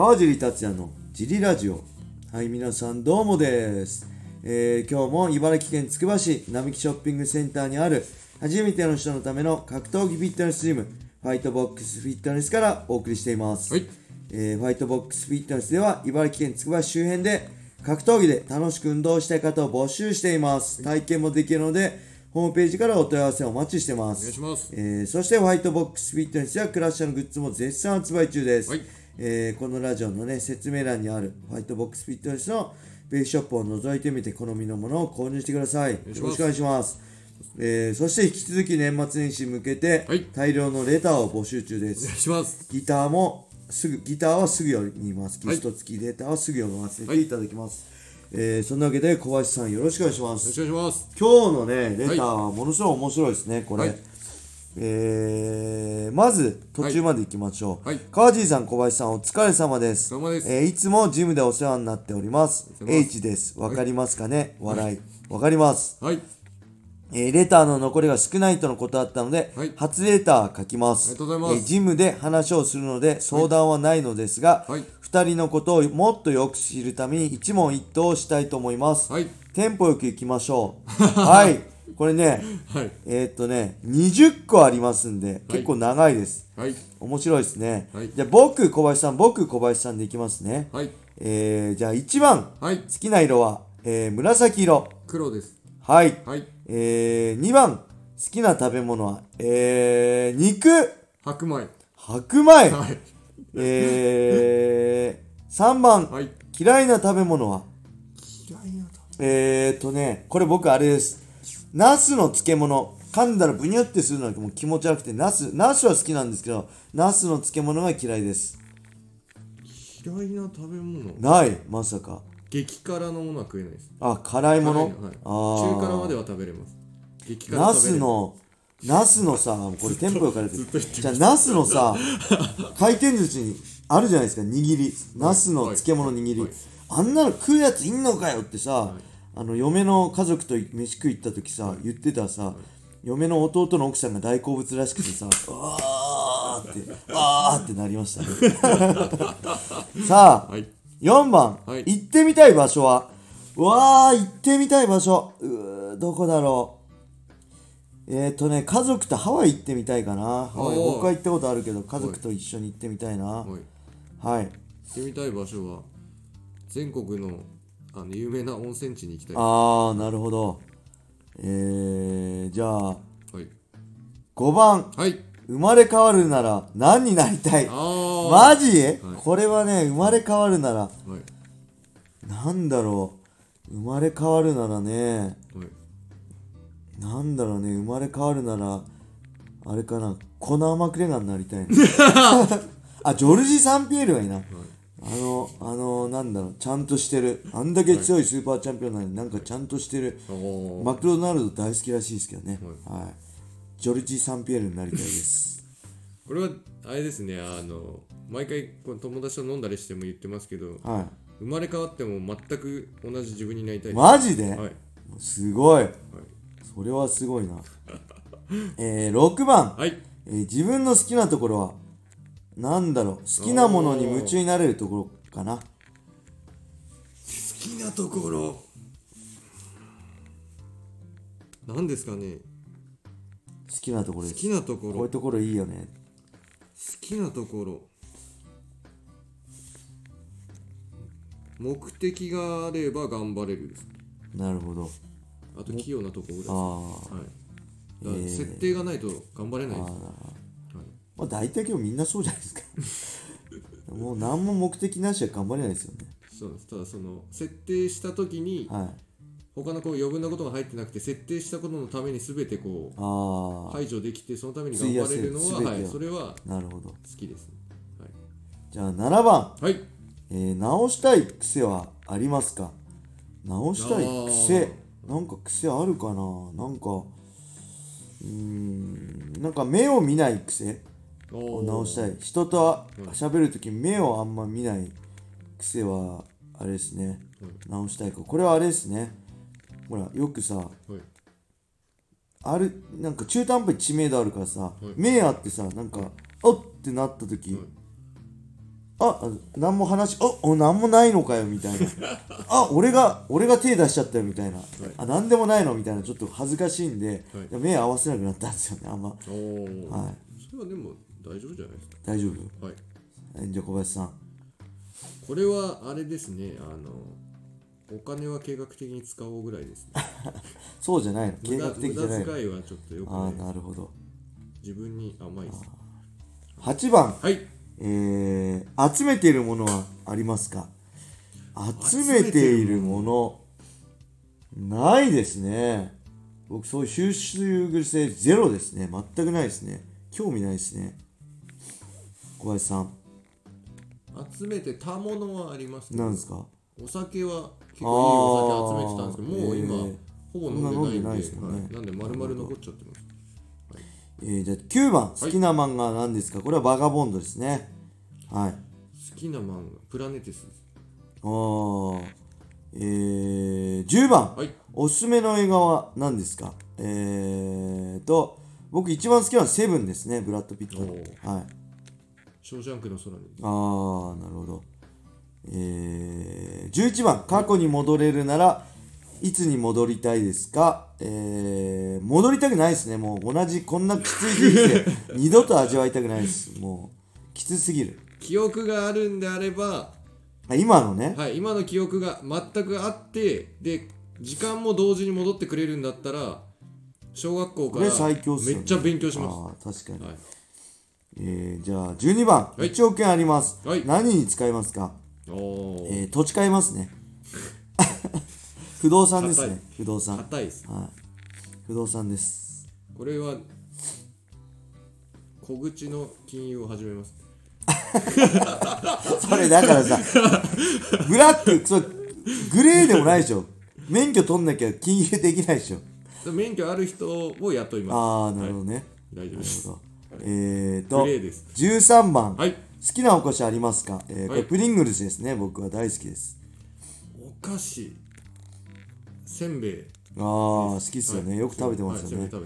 川尻達也のジリラジオ。はい皆さんどうもです、えー今日も茨城県つくば市並木ショッピングセンターにある初めての人のための格闘技フィットネスジムファイトボックスフィットネスからお送りしています、はい。えーファイトボックスフィットネスでは茨城県つくば市周辺で格闘技で楽しく運動したい方を募集しています。体験もできるのでホームページからお問い合わせをお待ちしてます。お願いします。えーそしてホワイトボックスフィットネスやクラッシャーのグッズも絶賛発売中です、はいえーこのラジオの、ね、説明欄にあるホワイトボックスフィットネスのベースショップを覗いてみて好みのものを購入してください。よろしくお願いします。えーそして引き続き年末年始に向けてはい大量のレターを募集中でお願いす、します。ギターもすぐギターはすぐ読みますギスト付きレターはすぐ読ませていただきます、えーそんなわけで小林さんよろしくお願いします。よろしくお願いします。今日のねレターはものすごい面白いですねこれ、はいえーまず途中まで行きましょう、はい。川尻さん小林さんお疲れ様です。様です。えーいつもジムでお世話になっております。H です。わかりますかね、笑い。わかります、はい。えーレターの残りが少ないとのことだったので、はい。初レター書きます。ありがとうございます。えージムで話をするので相談はないのですが、はい。2人のことをもっとよく知るために一問一答したいと思います、はい。テンポよく行きましょう。はい これねはい。えーっとね20個ありますんで結構長いです、はい。面白いですね、はい。じゃあ僕小林さん僕小林さんでいきますね、はい。えー、じゃあ1番はい。好きな色は、えー、紫色。黒です。はい、はい。えー、2番好きな食べ物はえー、肉。白米。白米、はい。えー、3番、はい。嫌いな食べ物は？嫌いなえーっとね、これ僕あれです。ナスの漬物。噛んだらブニュってするのがもう気持ち悪くて、ナス、ナスは好きなんですけど、ナスの漬物が嫌いです。嫌いな食べ物？ない、まさか。激辛のものは食えないです。あ、辛いもの、はい。中辛までは食べれます。激辛の、ナスのさ、これテンポよくあるずっと言ってじゃあ、ナスのさ、回転寿司にあるじゃないですか、握り。ナスの漬物握り。はい。あんなの食うやついんのかよってさ、あの、嫁の家族と飯食い行った時さ、言ってたさ、嫁の弟の奥さんが大好物らしくてさ、って、あーってなりましたね。さあ、はい。4番、はい。行ってみたい場所は？うわー行ってみたい場所。うーどこだろう。えっ、ー、とね家族とハワイ行ってみたいかな。ハワイ僕は行ったことあるけど家族と一緒に行ってみたいな。はい。はい。行ってみたい場所は全国のあの有名な温泉地に行きたい。はあーなるほど。えー、じゃあい。5番。はい。生まれ変わるなら何になりたい？ああマジ、これはね生まれ変わるならはい。なんだろう。生まれ変わるならねはい。なんだろうね。生まれ変わるならあれかな。コナー・マクレガーになりたいな。あジョルジ・サンピエールがいいな、あのあのなんだろうちゃんとしてる。あんだけ強いスーパーチャンピオンなのになんかちゃんとしてる、マクドナルド大好きらしいですけどね、はい。ジョルジ・サンピエールになりたいです。これはあれですねあの毎回こう友達と飲んだりしても言ってますけどは生まれ変わっても全く同じ自分になりたいマジで、はい。すごい。それはすごいな。えー、6番、はい。えー自分の好きなところは？なんだろう好きなものに夢中になれるところかな。好きなところ。何ですかね。好きなところです。好きなところ。好こういうところいいよね。きなところ。目的があれば頑張れるです。なるほど。あと器用なところです。あはい。だから設定がないと頑張れないです、はいまあ大体今日みんなそうじゃないですか。もう何も目的なしは頑張れないですよね。そうですただその設定した時にはい。他のこう余分なことが入ってなくて設定したことのために全てこう排除できてそのために頑張れるのは、はい、それはなるほど。好きですね。じゃあ7番、はい。えー直したい癖はありますか？直したい癖。なんか癖あるかな？なんかうーんなんか目を見ない癖を直したい。人と喋るとき目をあんま見ない癖はあれですね。直したいか。これはあれですね。ほらよくさはい。あるなんか中途半端に知名度あるからさ、目あってさなんかおっってなった時、あ何も話あお何もないのかよみたいな。あ俺が俺が手出しちゃったよみたいな、あ何でもないの？みたいな。ちょっと恥ずかしいんで、はい。目合わせなくなったんですよねあんま。おお、はい。それはでも大丈夫じゃないですか？大丈夫？はい。えじゃあ小林さん。これはあれですねあのお金は計画的に使おうぐらいですね。そうじゃないの？計画的じゃないの？無駄遣いはちょっとよくああないなるほど。自分に甘いです。8番。はい。えー、集めているものはありますか？集めているものないですね。僕そういう収集癖ゼロですね。全くないですね。興味ないですね小林さん。集めてたものはありますけど何ですか？お酒は結構いいお酒集めてたんですけどもう今、ほぼ飲んでないんでないですもんね。はい。なんで丸々残っちゃってます。えー、じゃあ9番好きな漫画は何ですか？これはバガボンドですね。はい。好きな漫画。プラネテスです。あー。えー、10番、はい。おすすめの映画は何ですか？えーと僕一番好きなのはセブンですねブラッド・ピットの。おはいショーシャンクの空に。あーなるほど。えー、11番過去に戻れるならいつに戻りたいですか？えー、戻りたくないですね。もう同じこんなきつい人生 二度と味わいたくないです。もうきつすぎる。記憶があるんであればあ今のね。はい今の記憶が全くあってで時間も同時に戻ってくれるんだったら小学校からめっちゃ勉強します。ああ確かに、はいえー、じゃあ12番、はい。1億円あります、はい。何に使いますか、おおえー、土地買いますね。不動産ですね。不動産。硬いです。はい。不動産です。これは小口の金融を始めます。それだからさブラックそうグレーでもないでしょ。免許取んなきゃ金融できないでしょ。免許ある人を雇います。ああなるほどね、大丈夫ですえーとグレーです。13番、はい。好きなお菓子ありますか、えーこはい。れプリングルスですね。僕は大好きです。お菓子。せんべい。ああ好きっすよね、はい。よく食べてますよね、は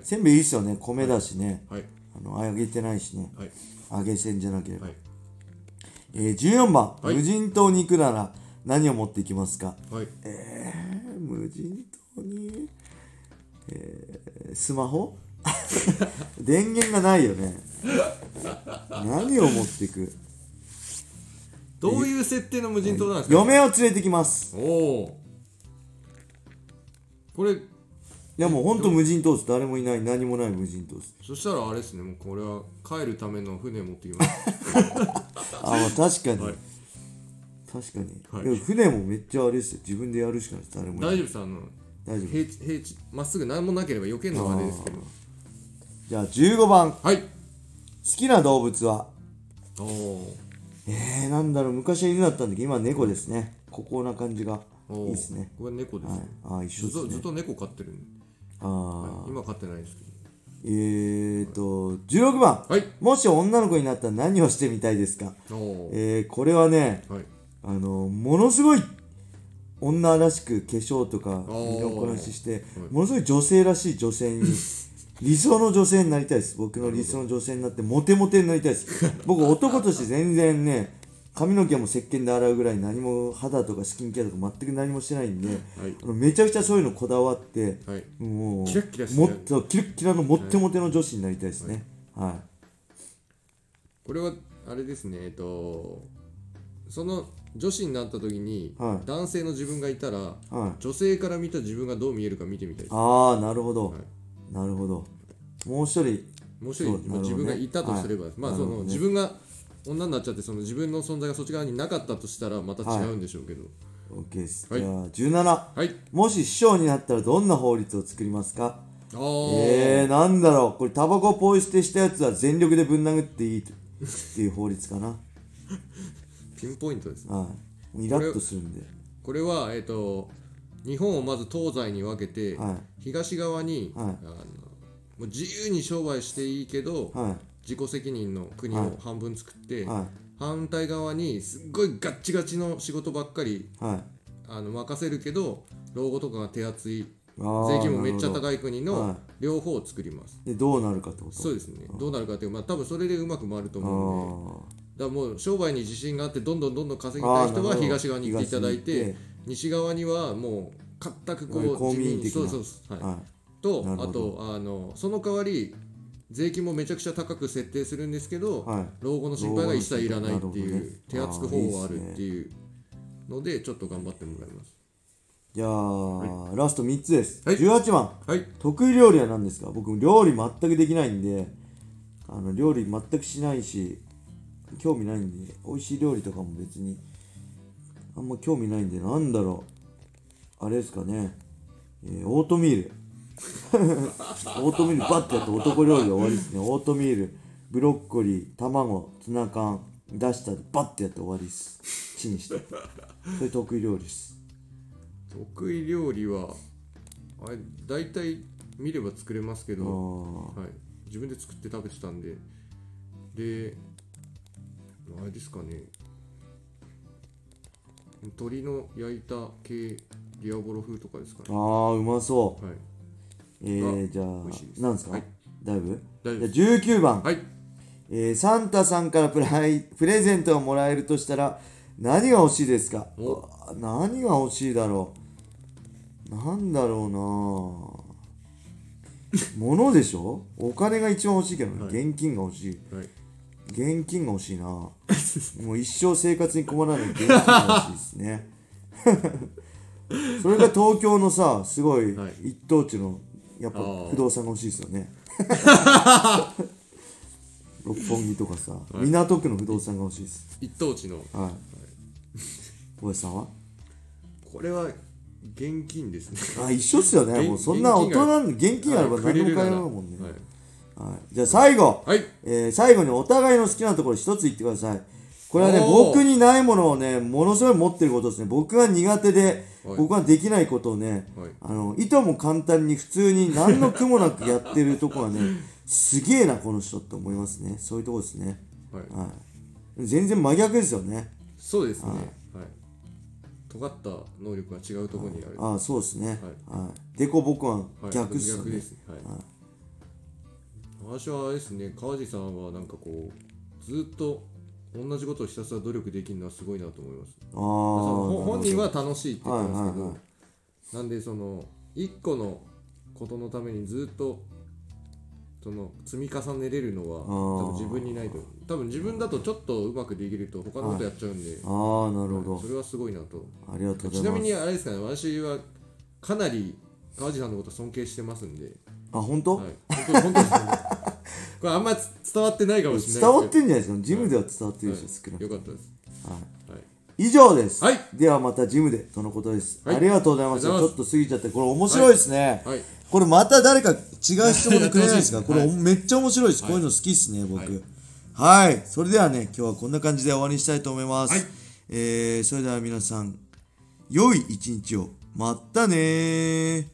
い、せんべいいいいっすよね。米だしね、はい。あの揚げてないしね。はい。揚げせんじゃなければ、はい。えー、14番、はい。無人島に行くなら何を持っていきますか？はい。えー、無人島に、えー、スマホ？電源がないよね。何を持っていく？どういう設定の無人島なんですか？嫁を連れてきます。おおこれいやもうほんと無人島です。誰もいない。何もない無人島です。そしたらあれですねもうこれは帰るための船持ってきます。あまあ確かに、はい。確かに、はい。でも船もめっちゃあれですよ。自分でやるしかないです。誰もいない。大丈夫です。あの大丈夫。平地平地まっすぐ何もなければ避けるのはあれですけどじゃあ15番好はい。きな動物は？おおえー、なんだろう。昔は犬だったんだけど今は猫ですね。ここな感じが。おいいですね。これ猫です、はい。あー一緒ですね。ずっとずっと猫飼ってるんで。あー。今飼ってないですけど。えーと16番はい。もし女の子になったら何をしてみたいですか？おおえー、これはねはい。あのものすごい女らしく化粧とかー。身のこなししてはい。ものすごい女性らしい女性に理想の女性になりたいです。僕の理想の女性になってモテモテになりたいです。僕男として全然ね髪の毛も石鹸で洗うぐらい何も肌とかスキンケアとか全く何もしてないんで、はい。あのめちゃくちゃそういうのこだわってはい。もうキラッキラしてもっとキラッキラのモッテモテの女子になりたいですね。はい、これはあれですねえっとその女子になった時に、はい。男性の自分がいたらはい。女性から見た自分がどう見えるか見てみたいです。ああなるほど、はいなるほど。もう一人。もう一人、自分がいたとすれば、まあその、自分が女になっちゃってその自分の存在がそっち側になかったとしたらまた違うんでしょうけど。OK です、はい。じゃあ17はい、もし師匠になったらどんな法律を作りますか？えー、なんだろう。これタバコポイ捨てしたやつは全力でぶん殴っていいとっていう法律かな。ピンポイントですね。はい。イラッとするんで。これはえっ、と日本をまず東西に分けて、はい。東側に、はい。あのもう自由に商売していいけど、は自己責任の国はい。を半分作って、いはい。反対側にすっごいガッチガチの仕事ばっかりはい。あの任せるけど老後とかが手厚い税金もめっちゃ高い国はい。の両方を作ります、どでどうなるかってこと？そうですね。どうなるかっていうまあ多分それでうまく回ると思うんで。だからもう商売に自信があってどんどんどんどん稼ぎたい人は東側に行っていただいて西側にはもう全くこう公民的な。そうそうそう、はい。はとあとあのその代わり税金もめちゃくちゃ高く設定するんですけど、いはい。老後の心配が一切いらないっていう、ね手厚く方法があるっていうのでちょっと頑張ってもらいます。じゃあ、ラスト3つです、はい。18番。はい。得意料理は何ですか？僕料理全くできないんであの料理全くしないし興味ないんで美味しい料理とかも別にあんま興味ないんでなんだろう。あれですかね、えーオートミール。オートミールバッてやって男料理で終わりですね。オートミールブロッコリー卵ツナ缶出したらバッてやって終わりです。チンして。それ得意料理です。得意料理はあれ大体見れば作れますけあど、ー。はい、自分で作って食べてたんで。であれですかね鶏の焼いた系リアボロ風とかですかね。あーうまそう。はい。えー、じゃ美味しいです。あ、なんですか、はい。だいぶ？大丈夫じゃあ19番、はい。えーサンタさんからプライプレゼントをもらえるとしたら何が欲しいですか？お。あ何が欲しいだろう？なんだろうな 物でしょ？お金が一番欲しいけどね、はい。現金が欲しい。はい現金が欲しいな。もう一生生活に困らない現金が欲しいですね。それが東京のさすごいはい。一等地のやっぱあー。不動産が欲しいですよね。六本木とかさ、港区の不動産が欲しいです。一等地の。はい。小林さんは？これは現金ですね。あ一緒っすよね。現もうそんな大人なんで現金あれば何でも買えるもんね、はいはい、じゃあ最後、はい。えー最後にお互いの好きなところ一つ言ってください。これはね僕にないものをねものすごい持ってることですね。僕が苦手で、はい。僕ができないことをね、はい。あのいとも簡単に普通に何の苦もなくやってるとこはねすげえなこの人って思いますね。そういうとこですね。はい。はい。全然真逆ですよね。そうですね。はい。尖った能力が違うところにある。ああそうですね。はい。でこ僕ははい逆っすよね、逆です。はい私はあれですね川地さんはなんかこうずっと同じことをひたすら努力できるのはすごいなと思います。ああ本人は楽しいって言ってますけど、はいはいはい。なんでその一個のことのためにずっとその積み重ねれるのは多分自分にないと。多分自分だとちょっとうまくできると他のことやっちゃうんで、ああなるほど。それはすごいなと。ありがとうちなみにあれですかね私はかなり川地さんのこと尊敬してますんで、あ本当、はい、本当に本当ですねこれあんまつ伝わってないかもしれない伝わってんじゃないですか？ジムでは伝わってるでしょ、少なくよかったです。はい。はい以上です、はい。ではまたジムでとのことです、はい。ありがとうございましたありがとうごちょっと過ぎちゃってこれ面白いですね、はい。これまた誰か違う質問でくれないですか、はい。これめっちゃ面白いです、こういうの好きっすね僕。はい、それではね今日はこんな感じで終わりにしたいと思います、はい。えーそれでは皆さん良い一日を。またねー